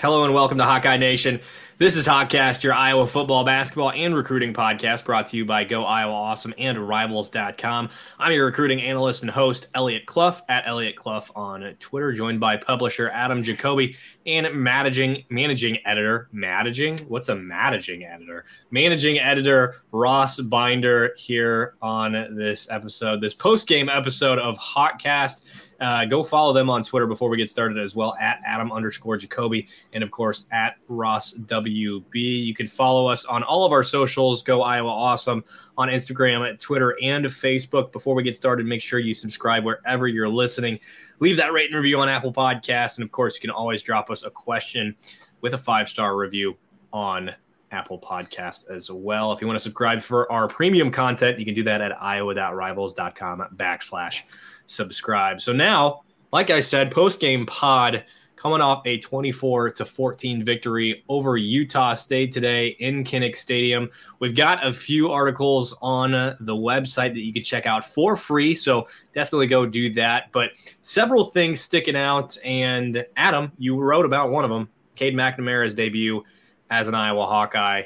Hello and welcome to Hawkeye Nation. This is Hawkcast, your Iowa football, basketball, and recruiting podcast brought to you by Go Iowa Awesome and Rivals.com. I'm your recruiting analyst and host, Eliot Clough, at Eliot Clough on Twitter, joined by publisher Adam Jacoby and managing managing editor, managing? What's a managing editor? Managing editor Ross Binder here on this episode, this post-game episode of Hawkcast. Uh, go follow them on Twitter before we get started as well at Adam underscore Jacoby and of course at Ross WB. You can follow us on all of our socials. Go Iowa Awesome on Instagram, at Twitter, and Facebook. Before we get started, make sure you subscribe wherever you're listening. Leave that rate and review on Apple Podcasts, and of course, you can always drop us a question with a five star review on Apple Podcasts as well. If you want to subscribe for our premium content, you can do that at iowa.rivals.com backslash subscribe. So now, like I said, post game pod coming off a 24 to 14 victory over Utah State today in Kinnick Stadium. We've got a few articles on the website that you can check out for free, so definitely go do that. But several things sticking out, and Adam, you wrote about one of them, Cade McNamara's debut as an Iowa Hawkeye.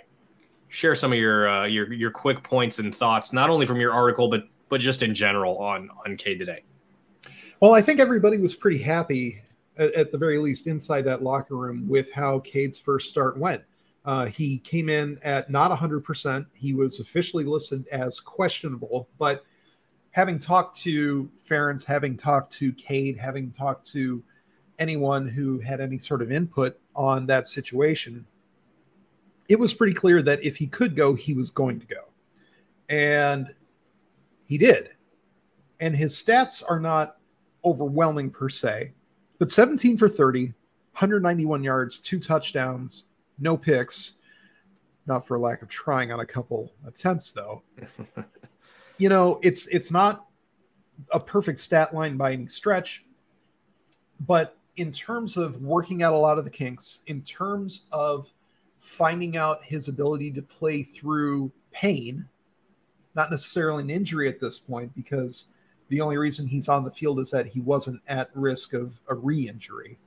Share some of your uh, your your quick points and thoughts, not only from your article, but but just in general on on Cade today. Well, I think everybody was pretty happy, at, at the very least, inside that locker room with how Cade's first start went. Uh, he came in at not 100%. He was officially listed as questionable, but having talked to Ferentz, having talked to Cade, having talked to anyone who had any sort of input on that situation, it was pretty clear that if he could go, he was going to go. And he did. And his stats are not overwhelming per se, but 17 for 30, 191 yards, two touchdowns, no picks. Not for lack of trying on a couple attempts, though. you know, it's it's not a perfect stat line by any stretch, but in terms of working out a lot of the kinks, in terms of finding out his ability to play through pain, not necessarily an injury at this point, because the only reason he's on the field is that he wasn't at risk of a re injury.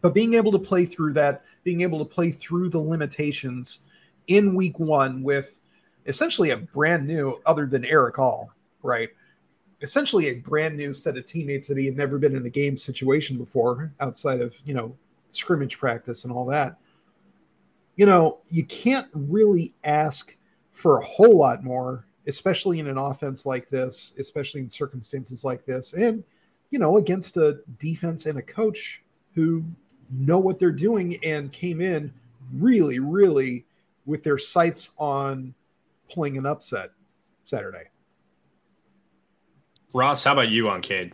But being able to play through that, being able to play through the limitations in week one with essentially a brand new, other than Erick All, right? Essentially a brand new set of teammates that he had never been in a game situation before outside of, you know, scrimmage practice and all that. You know, you can't really ask for a whole lot more especially in an offense like this, especially in circumstances like this, and you know, against a defense and a coach who know what they're doing and came in really, really with their sights on pulling an upset Saturday. Ross, how about you on Cade?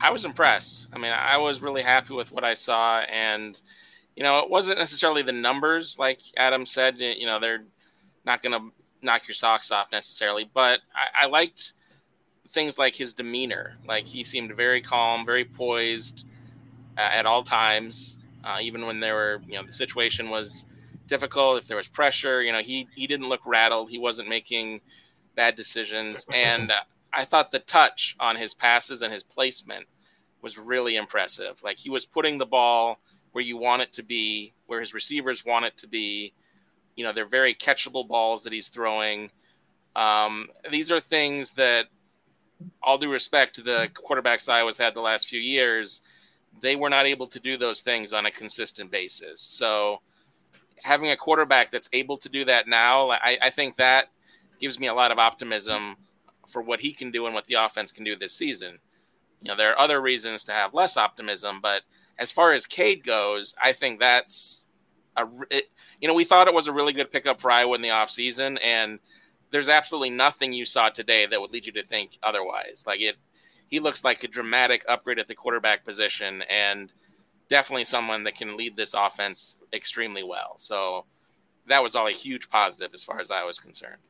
I was impressed. I mean, I was really happy with what I saw, and you know, it wasn't necessarily the numbers, like Adam said. You know, they're not going to knock your socks off necessarily, but I, I liked things like his demeanor. Like he seemed very calm, very poised uh, at all times, uh, even when there were, you know, the situation was difficult. If there was pressure, you know, he he didn't look rattled. He wasn't making bad decisions, and uh, I thought the touch on his passes and his placement was really impressive. Like he was putting the ball where you want it to be, where his receivers want it to be. You know, they're very catchable balls that he's throwing. Um, these are things that, all due respect to the quarterbacks Iowa's had the last few years, they were not able to do those things on a consistent basis. So, having a quarterback that's able to do that now, I, I think that gives me a lot of optimism for what he can do and what the offense can do this season. You know, there are other reasons to have less optimism, but as far as Cade goes, I think that's a, it, you know, we thought it was a really good pickup for Iowa in the offseason, and there's absolutely nothing you saw today that would lead you to think otherwise. Like it, he looks like a dramatic upgrade at the quarterback position, and definitely someone that can lead this offense extremely well. So that was all a huge positive as far as I was concerned.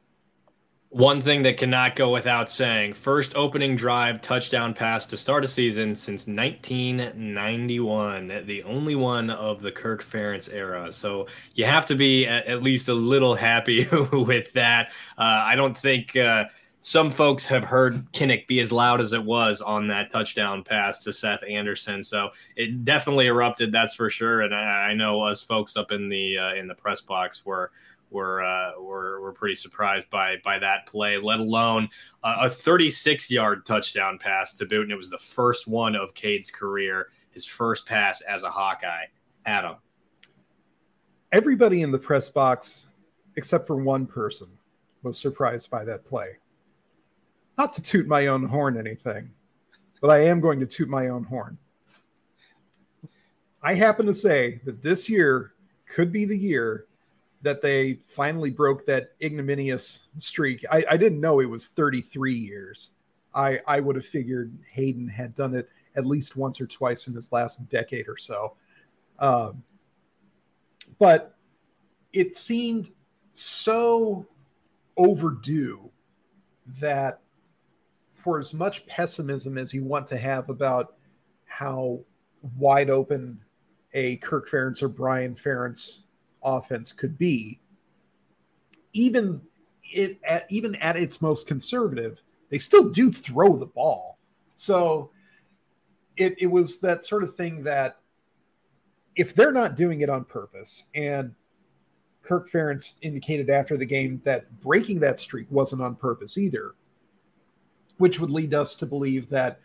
One thing that cannot go without saying first opening drive touchdown pass to start a season since 1991, the only one of the Kirk Ferentz era. So you have to be at, least a little happy with that. Uh, I don't think. Uh, some folks have heard Kinnick be as loud as it was on that touchdown pass to Seth Anderson. So it definitely erupted, that's for sure. And I, I know us folks up in the uh, in the press box were were uh, were were pretty surprised by by that play. Let alone a 36 yard touchdown pass to boot, and it was the first one of Cade's career, his first pass as a Hawkeye. Adam, everybody in the press box, except for one person, was surprised by that play. Not to toot my own horn, anything, but I am going to toot my own horn. I happen to say that this year could be the year that they finally broke that ignominious streak. I, I didn't know it was 33 years. I, I would have figured Hayden had done it at least once or twice in his last decade or so. Um, but it seemed so overdue that for as much pessimism as you want to have about how wide open a Kirk Ferentz or Brian Ferentz offense could be, even it at even at its most conservative, they still do throw the ball. So it, it was that sort of thing that if they're not doing it on purpose, and Kirk Ferentz indicated after the game that breaking that streak wasn't on purpose either, which would lead us to believe that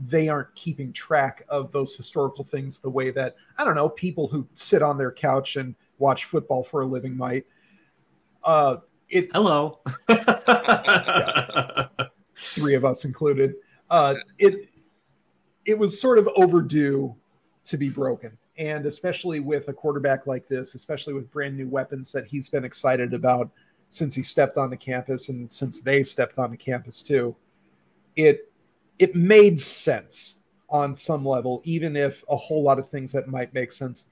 they aren't keeping track of those historical things the way that I don't know people who sit on their couch and watch football for a living might. Uh, it hello, yeah, three of us included. Uh, it it was sort of overdue to be broken, and especially with a quarterback like this, especially with brand new weapons that he's been excited about since he stepped onto campus and since they stepped onto campus too. It it made sense on some level, even if a whole lot of things that might make sense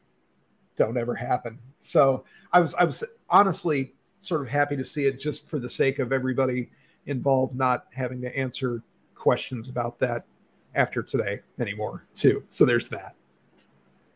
don't ever happen. So I was I was honestly sort of happy to see it just for the sake of everybody involved not having to answer questions about that after today anymore too. So there's that.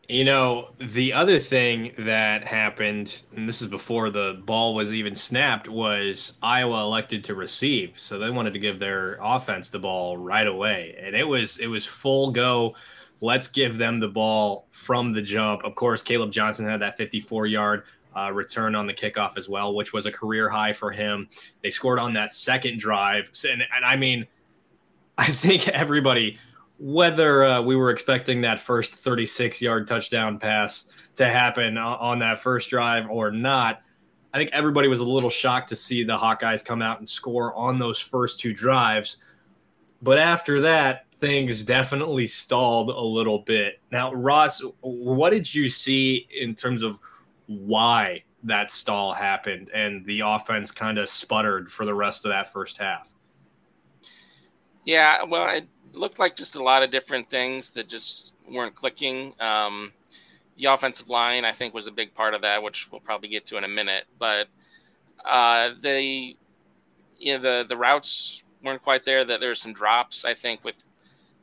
You know, the other thing that happened, and this is before the ball was even snapped, was Iowa elected to receive. So they wanted to give their offense the ball right away. And it was it was full go Let's give them the ball from the jump. Of course, Caleb Johnson had that 54 yard uh, return on the kickoff as well, which was a career high for him. They scored on that second drive. And, and I mean, I think everybody, whether uh, we were expecting that first 36 yard touchdown pass to happen on that first drive or not, I think everybody was a little shocked to see the Hawkeyes come out and score on those first two drives. But after that, things definitely stalled a little bit. Now, Ross, what did you see in terms of why that stall happened and the offense kind of sputtered for the rest of that first half? Yeah, well, it looked like just a lot of different things that just weren't clicking. Um, the offensive line, I think, was a big part of that, which we'll probably get to in a minute. But uh, they, you know, the the routes weren't quite there. That there were some drops, I think, with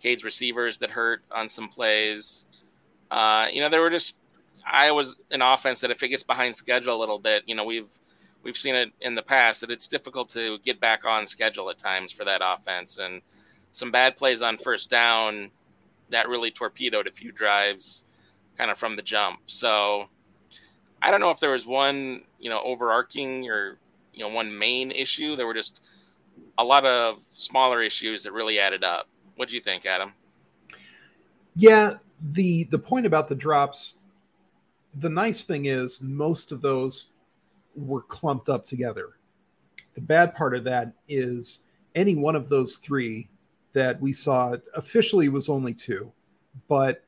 Cade's receivers that hurt on some plays. Uh, you know, there were just I was an offense that if it gets behind schedule a little bit, you know, we've we've seen it in the past that it's difficult to get back on schedule at times for that offense, and some bad plays on first down that really torpedoed a few drives, kind of from the jump. So I don't know if there was one, you know, overarching or you know one main issue. There were just a lot of smaller issues that really added up. What do you think, Adam? Yeah, the the point about the drops, the nice thing is most of those were clumped up together. The bad part of that is any one of those three that we saw officially was only two, but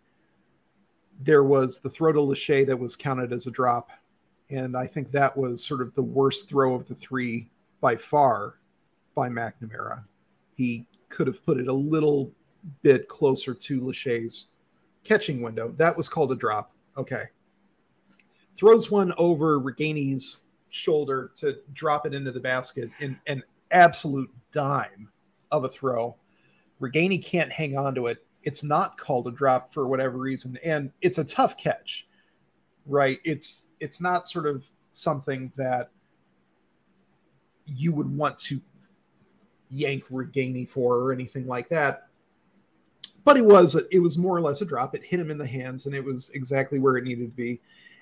there was the throw to Lachey that was counted as a drop. And I think that was sort of the worst throw of the three by far by McNamara. He could have put it a little bit closer to Lachey's catching window. That was called a drop. Okay. Throws one over Ragaini's shoulder to drop it into the basket in an absolute dime of a throw. Ragaini can't hang on to it. It's not called a drop for whatever reason. And it's a tough catch, right? It's it's not sort of something that you would want to yank Ragaini for or anything like that. But it was it was more or less a drop. It hit him in the hands, and it was exactly where it needed to be.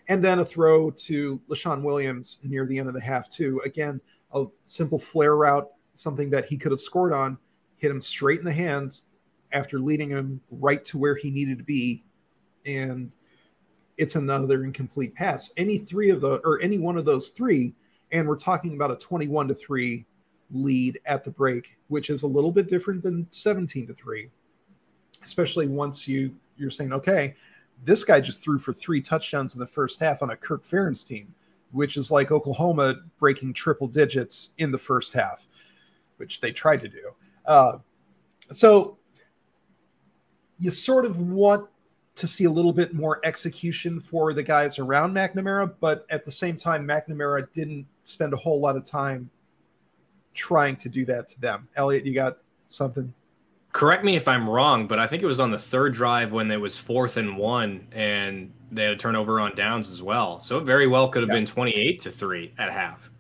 And then a throw to Leshon Williams near the end of the half too. Again, a simple flare route, something that he could have scored on, hit him straight in the hands after leading him right to where he needed to be, and it's another incomplete pass. Any three of the or any one of those three, and we're talking about a 21 to 3 lead at the break, which is a little bit different than 17 to 3. Especially once you you're saying, okay, this guy just threw for three touchdowns in the first half on a Kirk Ferentz team, which is like Oklahoma breaking triple digits in the first half, which they tried to do. Uh, so you sort of want to see a little bit more execution for the guys around McNamara, but at the same time, McNamara didn't spend a whole lot of time trying to do that to them. Eliot, you got something? Correct me if I'm wrong, but I think it was on the third drive when it was fourth and one, and they had a turnover on downs as well. So it very well could have yeah. been 28 to three at half.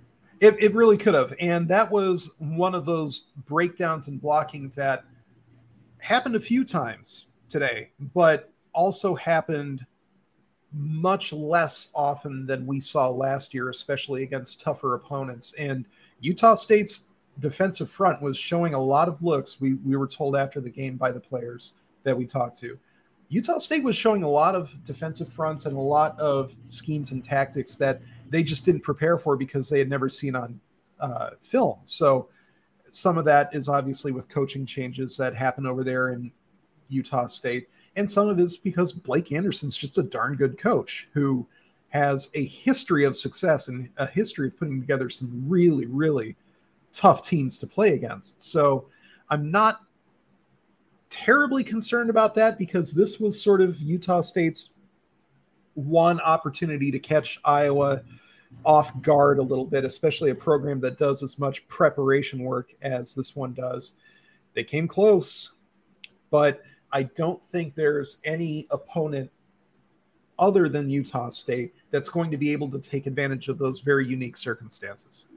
It, it really could have. And that was one of those breakdowns in blocking that happened a few times today, but also happened much less often than we saw last year, especially against tougher opponents. And Utah State's defensive front was showing a lot of looks. We we were told after the game by the players that we talked to. Utah State was showing a lot of defensive fronts and a lot of schemes and tactics that they just didn't prepare for because they had never seen on uh, film. So some of that is obviously with coaching changes that happen over there in Utah State, and some of it is because Blake Anderson's just a darn good coach who has a history of success and a history of putting together some really, really tough teams to play against. So I'm not terribly concerned about that because this was sort of Utah State's one opportunity to catch Iowa off guard a little bit, especially a program that does as much preparation work as this one does. They came close, but I don't think there's any opponent other than Utah State that's going to be able to take advantage of those very unique circumstances.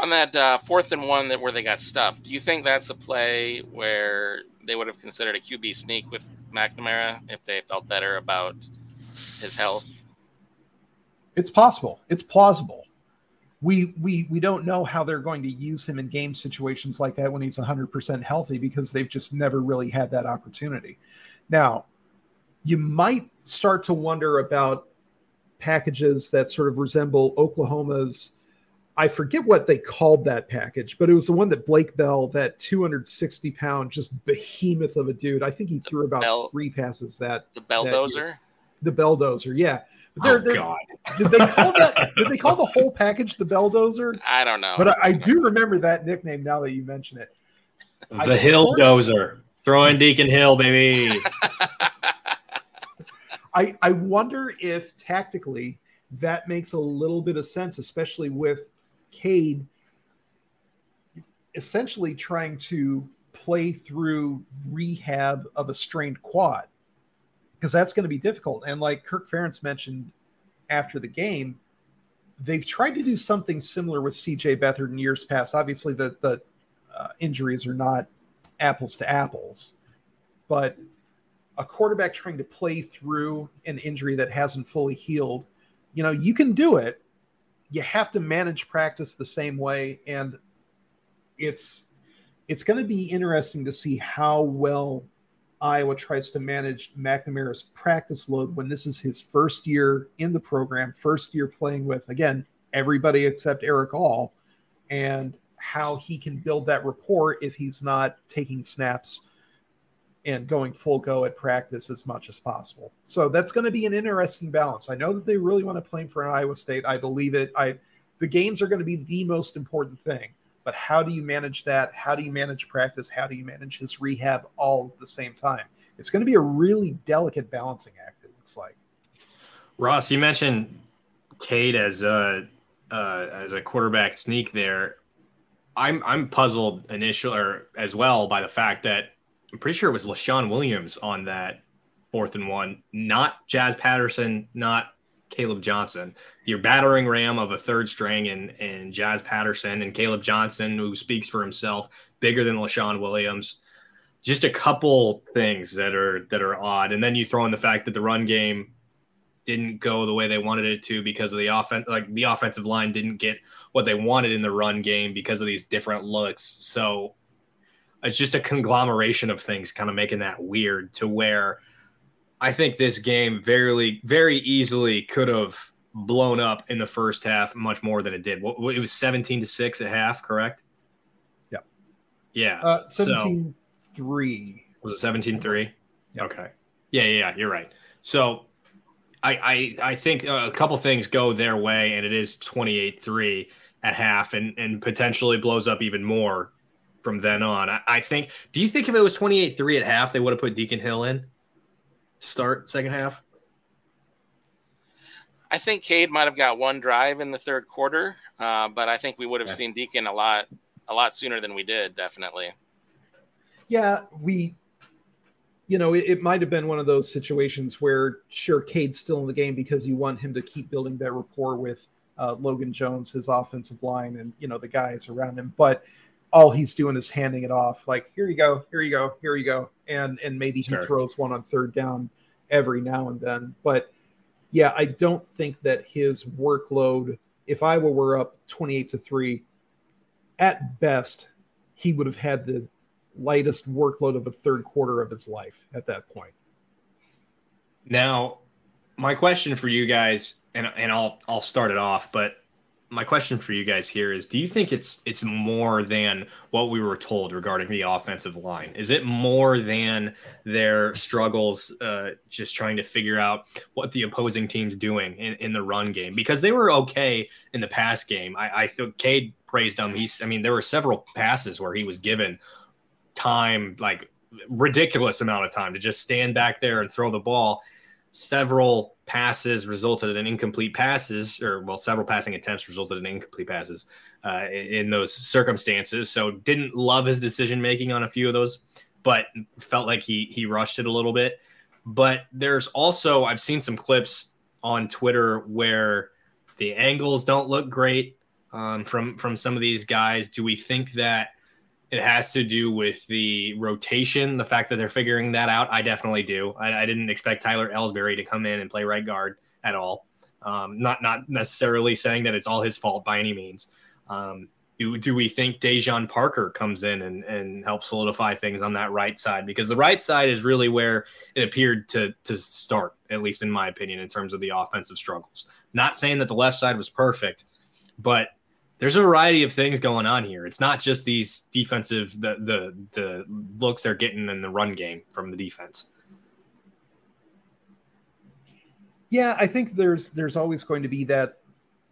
On that uh, fourth and one that where they got stuffed, do you think that's a play where they would have considered a QB sneak with McNamara if they felt better about his health? It's possible. It's plausible. We we we don't know how they're going to use him in game situations like that when he's 100% healthy because they've just never really had that opportunity. Now, you might start to wonder about packages that sort of resemble Oklahoma's. I forget what they called that package, but it was the one that Blake Bell, that 260 pound, just behemoth of a dude. I think he threw about Bell, three passes that the Belldozer. The Belldozer, yeah. But there, oh, God. did they call that? did they call the whole package the Belldozer? I don't know. But I, I do remember that nickname now that you mention it. The Hill Dozer, throwing Deacon Hill, baby. I, I wonder if tactically that makes a little bit of sense, especially with Cade essentially trying to play through rehab of a strained quad because that's going to be difficult. And like Kirk Ferentz mentioned after the game, they've tried to do something similar with CJ Beathard in years past. Obviously, the the uh, injuries are not apples to apples, but a quarterback trying to play through an injury that hasn't fully healed, you know, you can do it. You have to manage practice the same way, and it's it's going to be interesting to see how well Iowa tries to manage McNamara's practice load when this is his first year in the program, first year playing with again everybody except Erick All, and how he can build that rapport if he's not taking snaps and going full go at practice as much as possible. So that's going to be an interesting balance. I know that they really want to play for Iowa State. I believe it. I the games are going to be the most important thing. But how do you manage that? How do you manage practice? How do you manage his rehab all at the same time? It's going to be a really delicate balancing act. It looks like. Ross, you mentioned Cade as a uh, as a quarterback sneak there. I'm I'm puzzled initially or as well by the fact that I'm pretty sure it was Leshon Williams on that fourth and one, not Jazz Patterson, not Caleb Johnson, your battering ram of a third string and and Jazz Patterson and Caleb Johnson, who speaks for himself, bigger than Leshon Williams. Just a couple things that are that are odd, and then you throw in the fact that the run game didn't go the way they wanted it to because of the offense. Like the offensive line didn't get what they wanted in the run game because of these different looks. So it's just a conglomeration of things, kind of making that weird to where I think this game very, very easily could have blown up in the first half much more than it did. It was 17 to 6 at half, correct? Yeah. Yeah. Uh, 17 so, 3. Was it 17 3? Yeah. Okay. Yeah, yeah, yeah, you're right. So I, I, I think a couple things go their way, and it is 28 3 at half and, and potentially blows up even more from then on. I, I think, do you think if it was 28 3 at half, they would have put Deacon Hill in? Start second half? I think Cade might have got one drive in the third quarter, uh, but I think we would have yeah. seen Deacon a lot, a lot sooner than we did. Definitely. Yeah, we, you know, it, it might have been one of those situations where sure Cade's still in the game because you want him to keep building that rapport with uh, Logan Jones, his offensive line, and you know the guys around him, but all he's doing is handing it off like here you go here you go here you go and and maybe he throws one on third down every now and then but yeah, I don't think that his workload, if Iowa were up 28 to 3, at best, he would have had the lightest workload of a third quarter of his life at that point. Now, my question for you guys, and, and I'll I'll start it off, but my question for you guys here is do you think it's it's more than what we were told regarding the offensive line? Is it more than their struggles uh, just trying to figure out what the opposing team's doing in, in the run game? Because they were okay in the pass game. I, I feel cade praised him. He's i mean there were several passes where he was given time like ridiculous amount of time to just stand back there and throw the ball several passes resulted in incomplete passes, or well, several passing attempts resulted in incomplete passes uh, in, those circumstances. So didn't love his decision making on a few of those, but felt like he he rushed it a little bit. But there's also I've seen some clips on Twitter where the angles don't look great um, from from some of these guys. Do we think that? It has to do with the rotation, the fact that they're figuring that out. I definitely do. I, I didn't expect Tyler Elsbury to come in and play right guard at all. Um, not not necessarily saying that it's all his fault by any means. Um, do, do we think Dejon Parker comes in and, and helps solidify things on that right side? Because the right side is really where it appeared to to start, at least in my opinion, in terms of the offensive struggles. Not saying that the left side was perfect, but there's a variety of things going on here. It's not just these defensive the the the looks they're getting in the run game from the defense. Yeah, I think there's there's always going to be that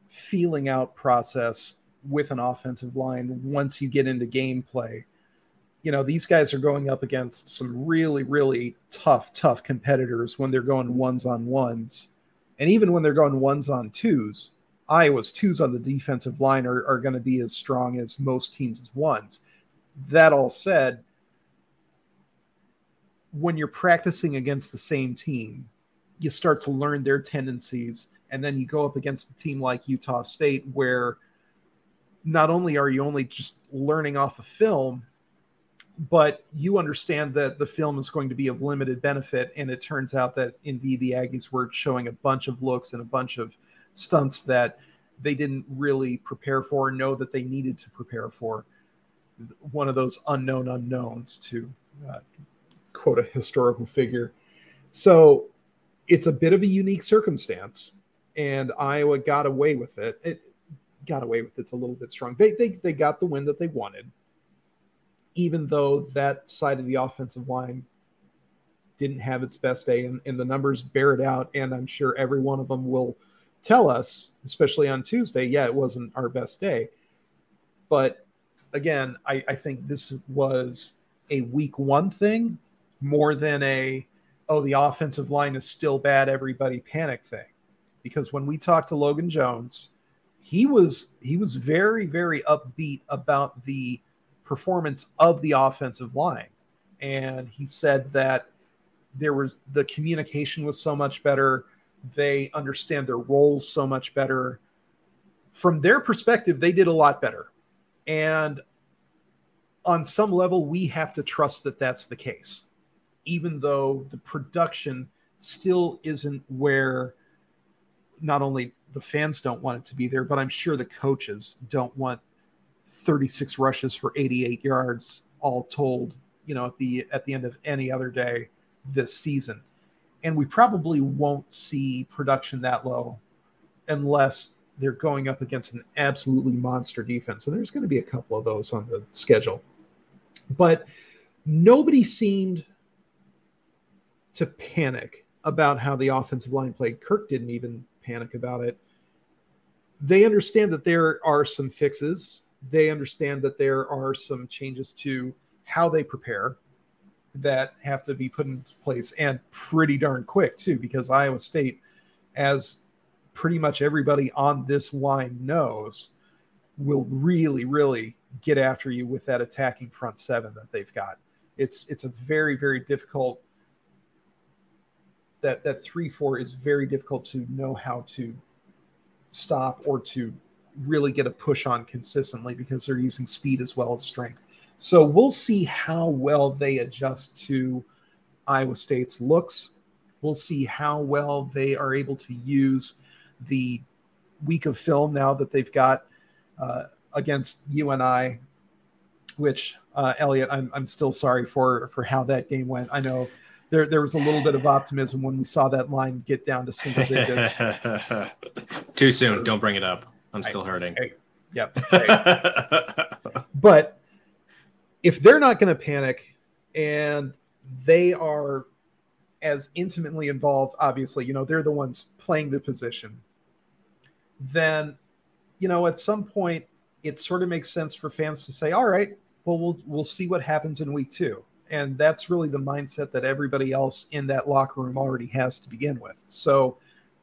feeling out process with an offensive line once you get into gameplay. You know, these guys are going up against some really, really tough, tough competitors when they're going ones on ones. And even when they're going ones on twos, Iowa's twos on the defensive line are, are going to be as strong as most teams' ones. That all said, when you're practicing against the same team, you start to learn their tendencies. And then you go up against a team like Utah State, where not only are you only just learning off of film, but you understand that the film is going to be of limited benefit. And it turns out that indeed the Aggies were showing a bunch of looks and a bunch of stunts that they didn't really prepare for or know that they needed to prepare for. One of those unknown unknowns, to uh, quote a historical figure. So it's a bit of a unique circumstance, and Iowa got away with it. It got away with it's a little bit strong. They, they, they got the win that they wanted, even though that side of the offensive line didn't have its best day, and, and the numbers bear it out. And I'm sure every one of them will – tell us, especially on Tuesday, yeah, it wasn't our best day. But again, I, I think this was a week one thing more than a, oh, the offensive line is still bad, everybody panic thing. Because when we talked to Logan Jones, he was he was very, very upbeat about the performance of the offensive line. And he said that there was the communication was so much better they understand their roles so much better. From their perspective, they did a lot better. And on some level, we have to trust that that's the case, even though the production still isn't where not only the fans don't want it to be there, but I'm sure the coaches don't want 36 rushes for 88 yards all told, you know, at the at the end of any other day this season. And we probably won't see production that low unless they're going up against an absolutely monster defense. And there's going to be a couple of those on the schedule. But nobody seemed to panic about how the offensive line played. Kirk didn't even panic about it. They understand that there are some fixes. They understand that there are some changes to how they prepare that have to be put into place and pretty darn quick too because Iowa State as pretty much everybody on this line knows will really really get after you with that attacking front seven that they've got. It's it's a very very difficult that that three four is very difficult to know how to stop or to really get a push on consistently because they're using speed as well as strength. So we'll see how well they adjust to Iowa State's looks. We'll see how well they are able to use the week of film now that they've got uh, against UNI, which uh, Eliot, I'm, I'm still sorry for for how that game went. I know there there was a little bit of optimism when we saw that line get down to single digits. Too soon. Don't bring it up. I'm still hurting. Hey, yep. Hey. but if they're not going to panic and they are as intimately involved, obviously, you know, they're the ones playing the position, then, you know, at some point, it sort of makes sense for fans to say, all right, well, we'll, we'll see what happens in week two. And that's really the mindset that everybody else in that locker room already has to begin with. So,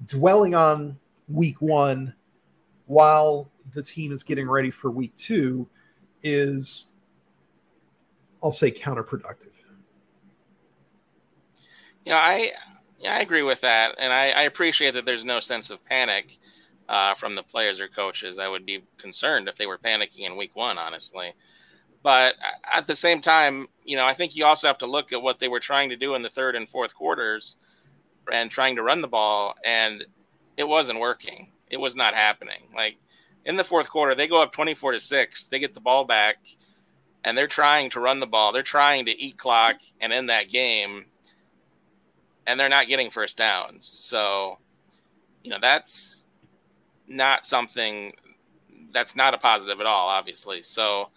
dwelling on week one while the team is getting ready for week two is, I'll say, counterproductive. Yeah, I yeah I agree with that, and I, I appreciate that there's no sense of panic uh, from the players or coaches. I would be concerned if they were panicking in week one, honestly. But at the same time, you know, I think you also have to look at what they were trying to do in the third and fourth quarters and trying to run the ball, and it wasn't working. It was not happening. Like in the fourth quarter, they go up 24 to 6. They get the ball back, and they're trying to run the ball. They're trying to eat clock and end that game, and they're not getting first downs. So, you know, that's not something that's not a positive at all, obviously. So,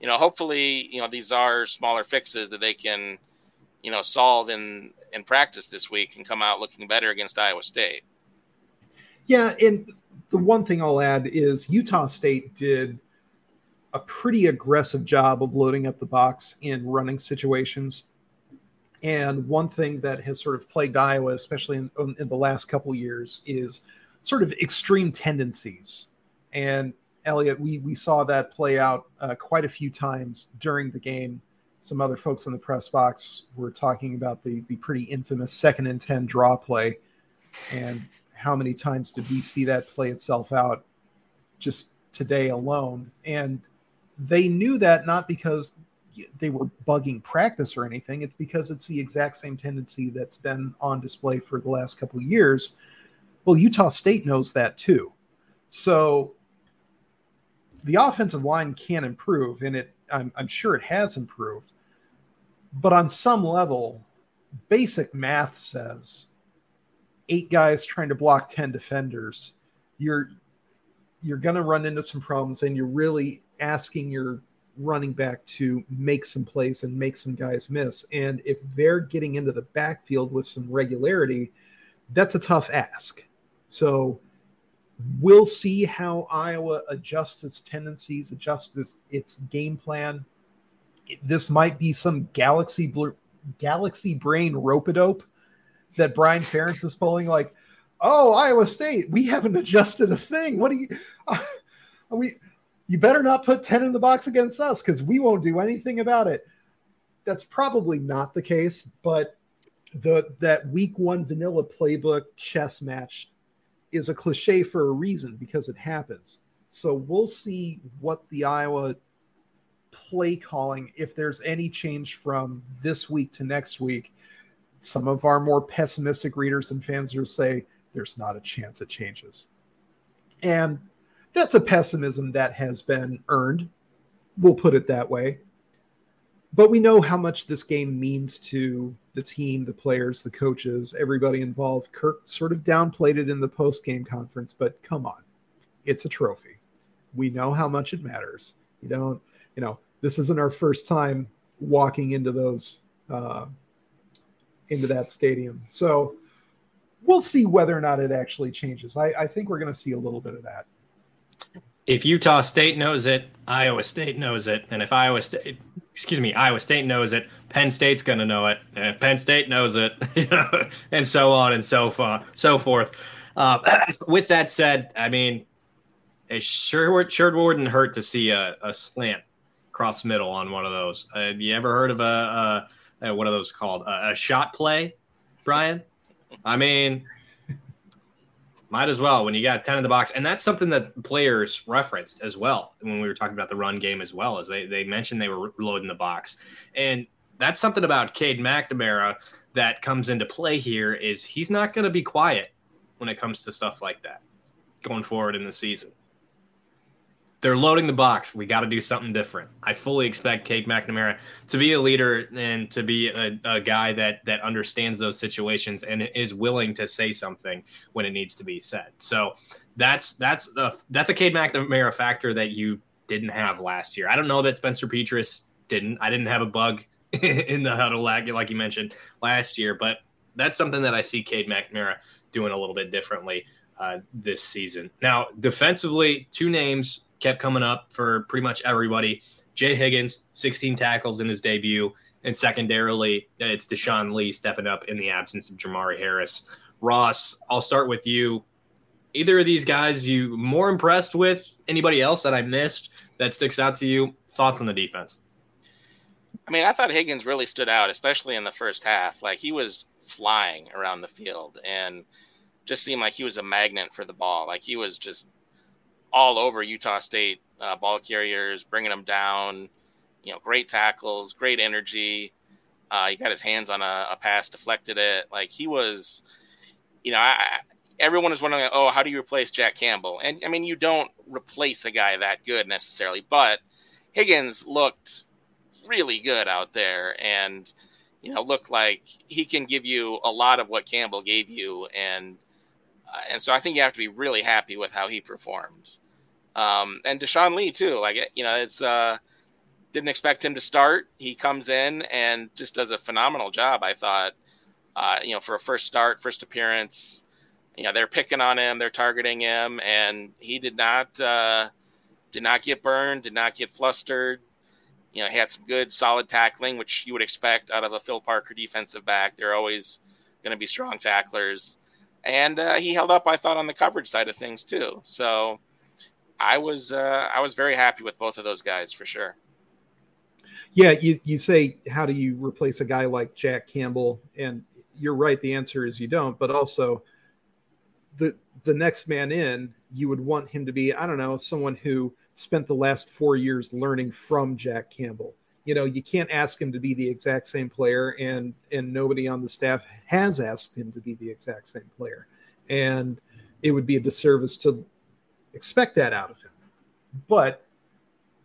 you know, hopefully, you know, these are smaller fixes that they can, you know, solve in in practice this week and come out looking better against Iowa State. Yeah, and the one thing I'll add is Utah State did a pretty aggressive job of loading up the box in running situations. And one thing that has sort of plagued Iowa, especially in, in the last couple years, is sort of extreme tendencies. And Eliot, we we saw that play out uh, quite a few times during the game. Some other folks in the press box were talking about the the pretty infamous second and ten draw play, and how many times did we see that play itself out just today alone? And they knew that not because they were bugging practice or anything. It's because it's the exact same tendency that's been on display for the last couple of years. Well, Utah State knows that too. So the offensive line can improve, and it I'm, I'm sure it has improved. But on some level, basic math says eight guys trying to block 10 defenders, you're you're going to run into some problems and you're really asking your running back to make some plays and make some guys miss. And if they're getting into the backfield with some regularity, that's a tough ask. So we'll see how Iowa adjusts its tendencies, adjusts its, game plan. This might be some galaxy blue, galaxy brain rope a dope that Brian Ferentz is pulling. Like, oh, Iowa State, we haven't adjusted a thing. What do you? Uh, we, you better not put ten in the box against us because we won't do anything about it. That's probably not the case, but the that week one vanilla playbook chess match is a cliche for a reason because it happens. So we'll see what the Iowa play calling, if there's any change from this week to next week, some of our more pessimistic readers and fans will say there's not a chance it changes. And that's a pessimism that has been earned. We'll put it that way. But we know how much this game means to the team, the players, the coaches, everybody involved. Kirk sort of downplayed it in the post game conference, but come on, it's a trophy. We know how much it matters. You don't, you know, this isn't our first time walking into those, uh, into that stadium. So we'll see whether or not it actually changes. I, I think we're going to see a little bit of that. If Utah State knows it, Iowa State knows it, and if Iowa State, excuse me, Iowa State knows it, Penn State's going to know it, and if Penn State knows it, and so on and so far, so forth. Uh, with that said, I mean, it sure sure wouldn't hurt to see a, a slant cross middle on one of those. Have you ever heard of a, a, a what are those called? A, a shot play, Brian? I mean, might as well when you got 10 in the box. And that's something that players referenced as well when we were talking about the run game as well, as they, they mentioned they were loading the box. And that's something about Cade McNamara that comes into play here is he's not going to be quiet when it comes to stuff like that going forward in the season they're loading the box. We got to do something different. I fully expect Cade McNamara to be a leader and to be a, a, guy that that understands those situations and is willing to say something when it needs to be said. So that's that's a, that's a Cade McNamara factor that you didn't have last year. I don't know that Spencer Petras didn't. I didn't have a bug in the huddle like like you mentioned last year, but that's something that I see Cade McNamara doing a little bit differently uh, this season. Now, defensively, two names kept coming up for pretty much everybody. Jay Higgins, 16 tackles in his debut. And secondarily, it's Deshaun Lee stepping up in the absence of Jermari Harris. Ross, I'll start with you. Either of these guys you more impressed with? Anybody else that I missed that sticks out to you? Thoughts on the defense? I mean, I thought Higgins really stood out, especially in the first half. Like he was flying around the field and just seemed like he was a magnet for the ball. Like he was just all over Utah State uh, ball carriers, bringing them down. You know, great tackles, great energy. Uh, he got his hands on a, a, pass, deflected it. Like he was, you know, I, everyone is wondering, oh, how do you replace Jack Campbell? And I mean, you don't replace a guy that good necessarily, but Higgins looked really good out there, and you know, looked like he can give you a lot of what Campbell gave you, and uh, and so I think you have to be really happy with how he performed. Um, and Deshaun Lee too. Like you know, it's uh, didn't expect him to start. He comes in and just does a phenomenal job. I thought, uh, you know, for a first start, first appearance, you know, they're picking on him, they're targeting him, and he did not uh, did not get burned, did not get flustered. You know, he had some good, solid tackling, which you would expect out of a Phil Parker defensive back. They're always going to be strong tacklers, and uh, he held up, I thought, on the coverage side of things too. So I was uh, I was very happy with both of those guys for sure. Yeah, you, you say how do you replace a guy like Jack Campbell? And you're right, the answer is you don't, but also the the next man in, you would want him to be, I don't know, someone who spent the last four years learning from Jack Campbell. You know, you can't ask him to be the exact same player, and and nobody on the staff has asked him to be the exact same player. And it would be a disservice to expect that out of him. But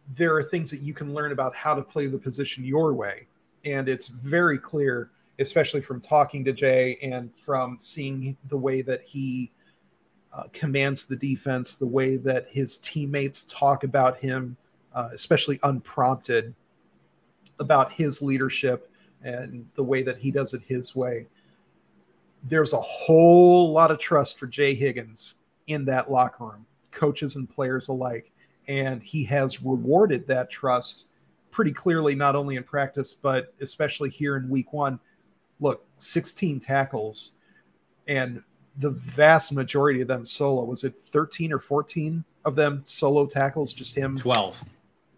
there are things that you can learn about how to play the position your way. And it's very clear, especially from talking to Jay and from seeing the way that he uh, commands the defense, the way that his teammates talk about him, uh, especially unprompted, about his leadership and the way that he does it his way. There's a whole lot of trust for Jay Higgins in that locker room coaches and players alike. And he has rewarded that trust pretty clearly, not only in practice, but especially here in week one. Look, 16 tackles, and the vast majority of them solo. Was it 13 or 14 of them solo tackles? Just him? 12.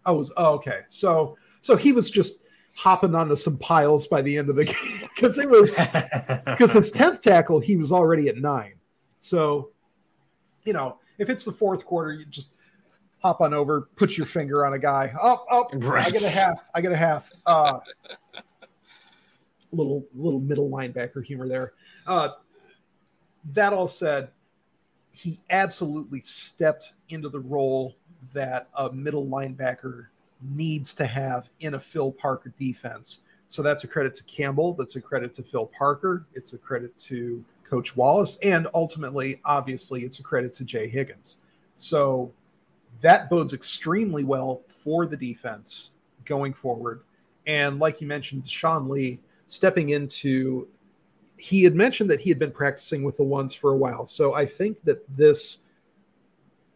Oh, was oh, okay. So so he was just hopping onto some piles by the end of the game because it was because his 10th tackle, he was already at nine. So, you know, if it's the fourth quarter, you just hop on over, put your finger on a guy. Oh, oh, right. I get a half. I get a half. Uh, little little middle linebacker humor there. Uh, that all said, he absolutely stepped into the role that a middle linebacker needs to have in a Phil Parker defense. So that's a credit to Campbell. That's a credit to Phil Parker. It's a credit to Coach Wallace. And ultimately, obviously, it's a credit to Jay Higgins. So that bodes extremely well for the defense going forward. And like you mentioned, Deshaun Lee stepping into, he had mentioned that he had been practicing with the ones for a while. So I think that this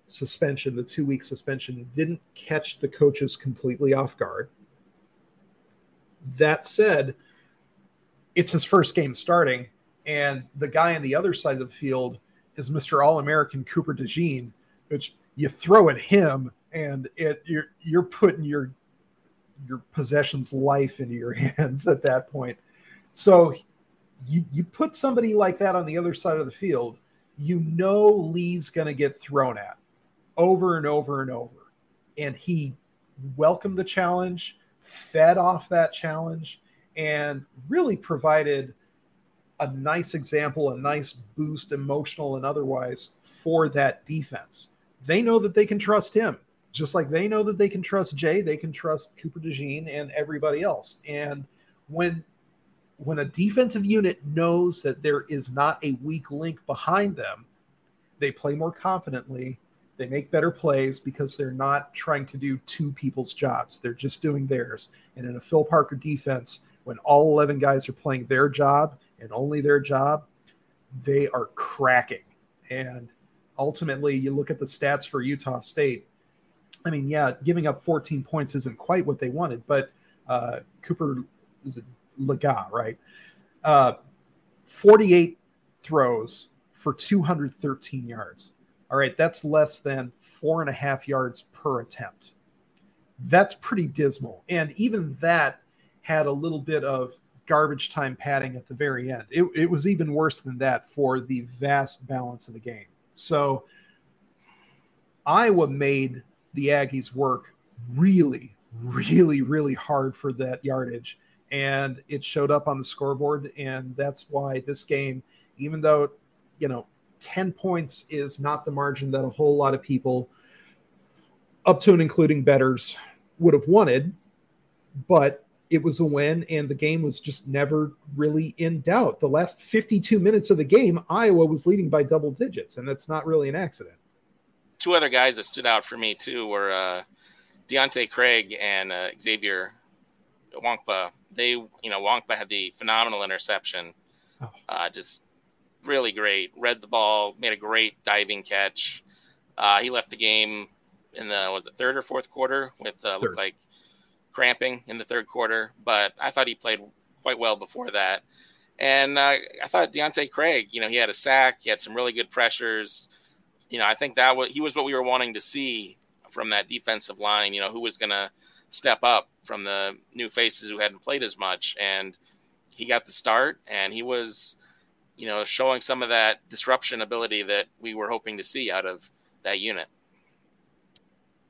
suspension, the two week suspension, didn't catch the coaches completely off guard. That said, it's his first game starting, and the guy on the other side of the field is Mr. All American Cooper DeJean, which you throw at him and it you're you're putting your your possession's life into your hands at that point. So you you put somebody like that on the other side of the field, you know Lee's going to get thrown at over and over and over. And he welcomed the challenge, fed off that challenge, and really provided a nice example, a nice boost, emotional and otherwise, for that defense they know that they can trust him. Just like they know that they can trust Jay, they can trust Cooper DeJean and everybody else. And when when a defensive unit knows that there is not a weak link behind them, they play more confidently. They make better plays because they're not trying to do two people's jobs. They're just doing theirs. And in a Phil Parker defense, when all 11 guys are playing their job and only their job, they are cracking. And ultimately, you look at the stats for Utah State. I mean, yeah, giving up 14 points isn't quite what they wanted, but uh, Cooper is it Legas, right? Uh, 48 throws for 213 yards. All right, that's less than four and a half yards per attempt. That's pretty dismal. And even that had a little bit of garbage time padding at the very end. It, it was even worse than that for the vast balance of the game. So Iowa made the Aggies work really, really, really hard for that yardage. And it showed up on the scoreboard. And that's why this game, even though, you know, 10 points is not the margin that a whole lot of people, up to and including betters, would have wanted, but it was a win and the game was just never really in doubt. The last 52 minutes of the game, Iowa was leading by double digits, and that's not really an accident. Two other guys that stood out for me too were uh, Deontae Craig and uh, Xavier Nwankpa. They, you know, Nwankpa had the phenomenal interception, oh. uh, just really great. Read the ball, made a great diving catch. Uh, he left the game in the was it third or fourth quarter with uh, looked like cramping in the third quarter, but I thought he played quite well before that. And uh, I thought Deontae Craig, you know, he had a sack, he had some really good pressures. You know, I think that was he was what we were wanting to see from that defensive line. You know, who was going to step up from the new faces who hadn't played as much, and he got the start, and he was, you know, showing some of that disruption ability that we were hoping to see out of that unit.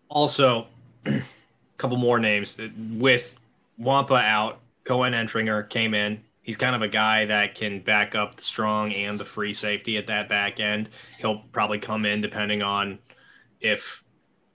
Also, couple more names with Nwankpa out. Koen Entringer came in. He's kind of a guy that can back up the strong and the free safety at that back end. He'll probably come in depending on if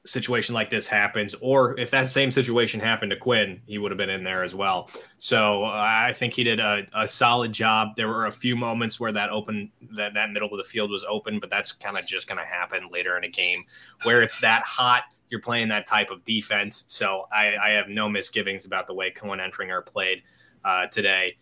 situation like this happens, or if that same situation happened to Quinn, he would have been in there as well. So I think he did a, a solid job. There were a few moments where that open that that middle of the field was open, but that's kind of just going to happen later in a game where it's that hot you're playing that type of defense. So I, I have no misgivings about the way Koen Entringer played uh, today,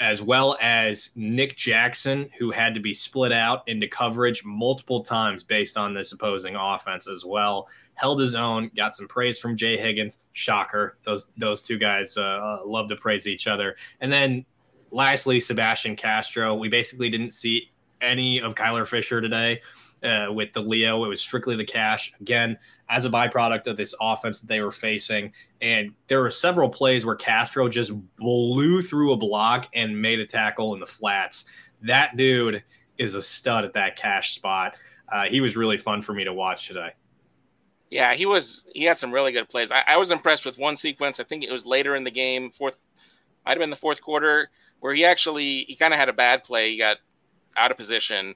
as well as Nick Jackson, who had to be split out into coverage multiple times based on this opposing offense as well. Held his own, got some praise from Jay Higgins. Shocker. Those those two guys uh, uh love to praise each other. And then lastly, Sebastian Castro. We basically didn't see any of Kyler Fisher today uh, with the Leo. It was strictly the cash. Again, as a byproduct of this offense that they were facing. And there were several plays where Castro just blew through a block and made a tackle in the flats. That dude is a stud at that cash spot. Uh, he was really fun for me to watch today. Yeah, he was. He had some really good plays. I, I was impressed with one sequence. I think it was later in the game, fourth, might have been the fourth quarter, where he actually he kind of had a bad play. He got out of position,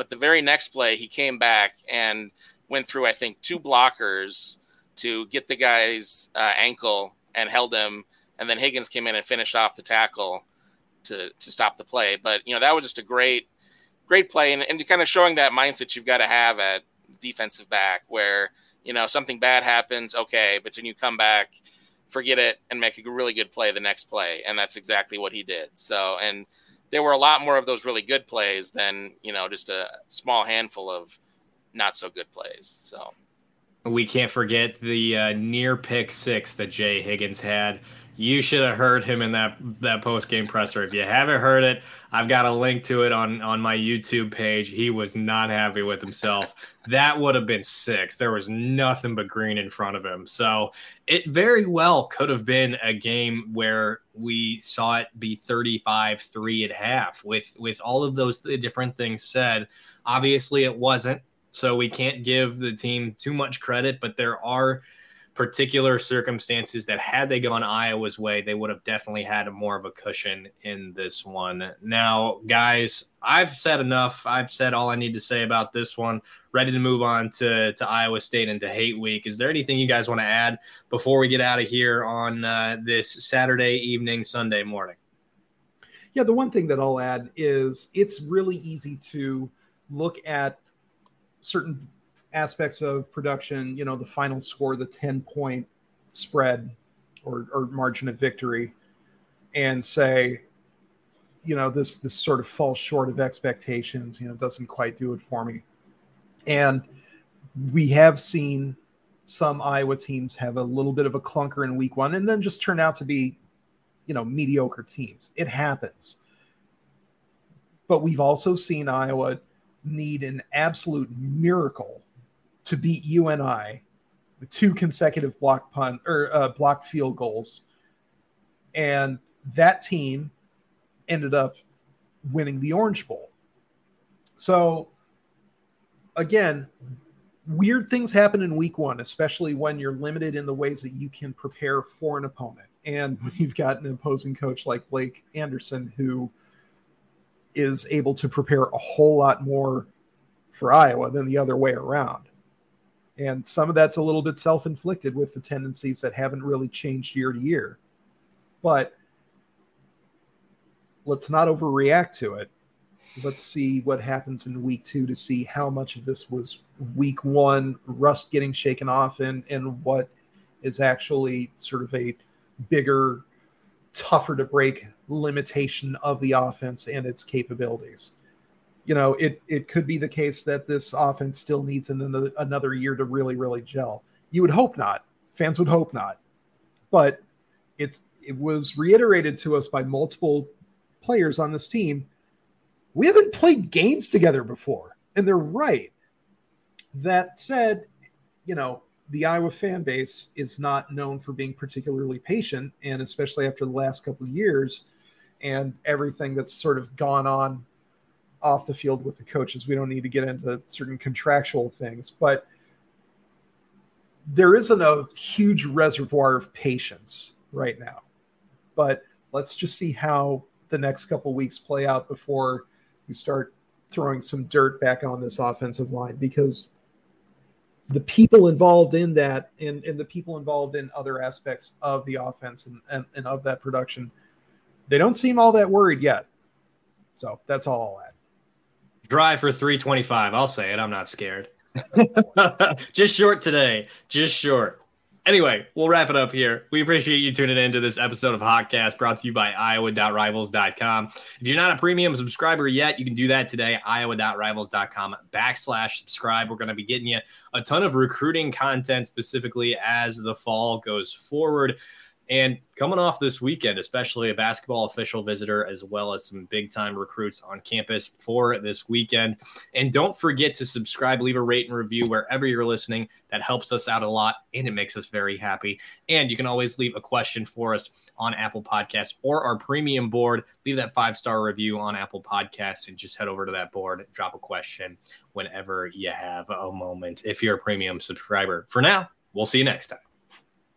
but the very next play he came back and went through I think two blockers to get the guy's uh, ankle and held him, and then Higgins came in and finished off the tackle to to stop the play. But you know that was just a great great play. And, and kind of showing that mindset you've got to have at defensive back where you know something bad happens okay but then you come back forget it and make a really good play the next play. And that's exactly what he did. So and there were a lot more of those really good plays than you know just a small handful of not so good plays so we can't forget the uh, near pick six that jay higgins had you should have heard him in that that post game presser. If you haven't heard it, I've got a link to it on on my YouTube page. He was not happy with himself. that would have been six. There was nothing but green in front of him. So it very well could have been a game where we saw it be 35-3 at half with with all of those different things said. Obviously it wasn't. So we can't give the team too much credit, but there are particular circumstances that had they gone Iowa's way, they would have definitely had more of a cushion in this one. Now, guys, I've said enough. I've said all I need to say about this one. Ready to move on to, to Iowa State and to Hate Week. Is there anything you guys want to add before we get out of here on uh, this Saturday evening, Sunday morning? Yeah, the one thing that I'll add is it's really easy to look at certain aspects of production, you know, the final score, the 10 point spread or, or margin of victory, and say, you know, this this sort of falls short of expectations, you know, doesn't quite do it for me. And we have seen some Iowa teams have a little bit of a clunker in week one and then just turn out to be, you know, mediocre teams. It happens. But we've also seen Iowa need an absolute miracle to beat UNI with two consecutive block punt or uh, blocked field goals, and that team ended up winning the Orange Bowl. So, again, weird things happen in week one, especially when you're limited in the ways that you can prepare for an opponent. And when you've got an opposing coach like Blake Anderson who is able to prepare a whole lot more for Iowa than the other way around. And some of that's a little bit self inflicted with the tendencies that haven't really changed year to year. But let's not overreact to it. Let's see what happens in week two to see how much of this was week one rust getting shaken off and, and what is actually sort of a bigger, tougher to break limitation of the offense and its capabilities you know, it it could be the case that this offense still needs another another year to really really gel. You would hope not. Fans would hope not. But it's it was reiterated to us by multiple players on this team. We haven't played games together before, and they're right. That said, you know, the Iowa fan base is not known for being particularly patient, and especially after the last couple of years and everything that's sort of gone on off the field with the coaches. We don't need to get into certain contractual things, but there isn't a huge reservoir of patience right now. But let's just see how the next couple weeks play out before we start throwing some dirt back on this offensive line because the people involved in that and, and the people involved in other aspects of the offense and, and, and of that production, they don't seem all that worried yet. So that's all I'll add. Drive for 325. I'll say it. I'm not scared. Just short today. Just short. Anyway, we'll wrap it up here. We appreciate you tuning in to this episode of Hotcast brought to you by Iowa.rivals.com. If you're not a premium subscriber yet, you can do that today. Iowa.rivals.com backslash subscribe. We're going to be getting you a ton of recruiting content specifically as the fall goes forward And coming off this weekend, especially a basketball official visitor, as well as some big time recruits on campus for this weekend. And don't forget to subscribe, leave a rate and review wherever you're listening. That helps us out a lot and it makes us very happy. And you can always leave a question for us on Apple Podcasts or our premium board. Leave that five star review on Apple Podcasts and just head over to that board, drop a question whenever you have a moment if you're a premium subscriber. For now, we'll see you next time.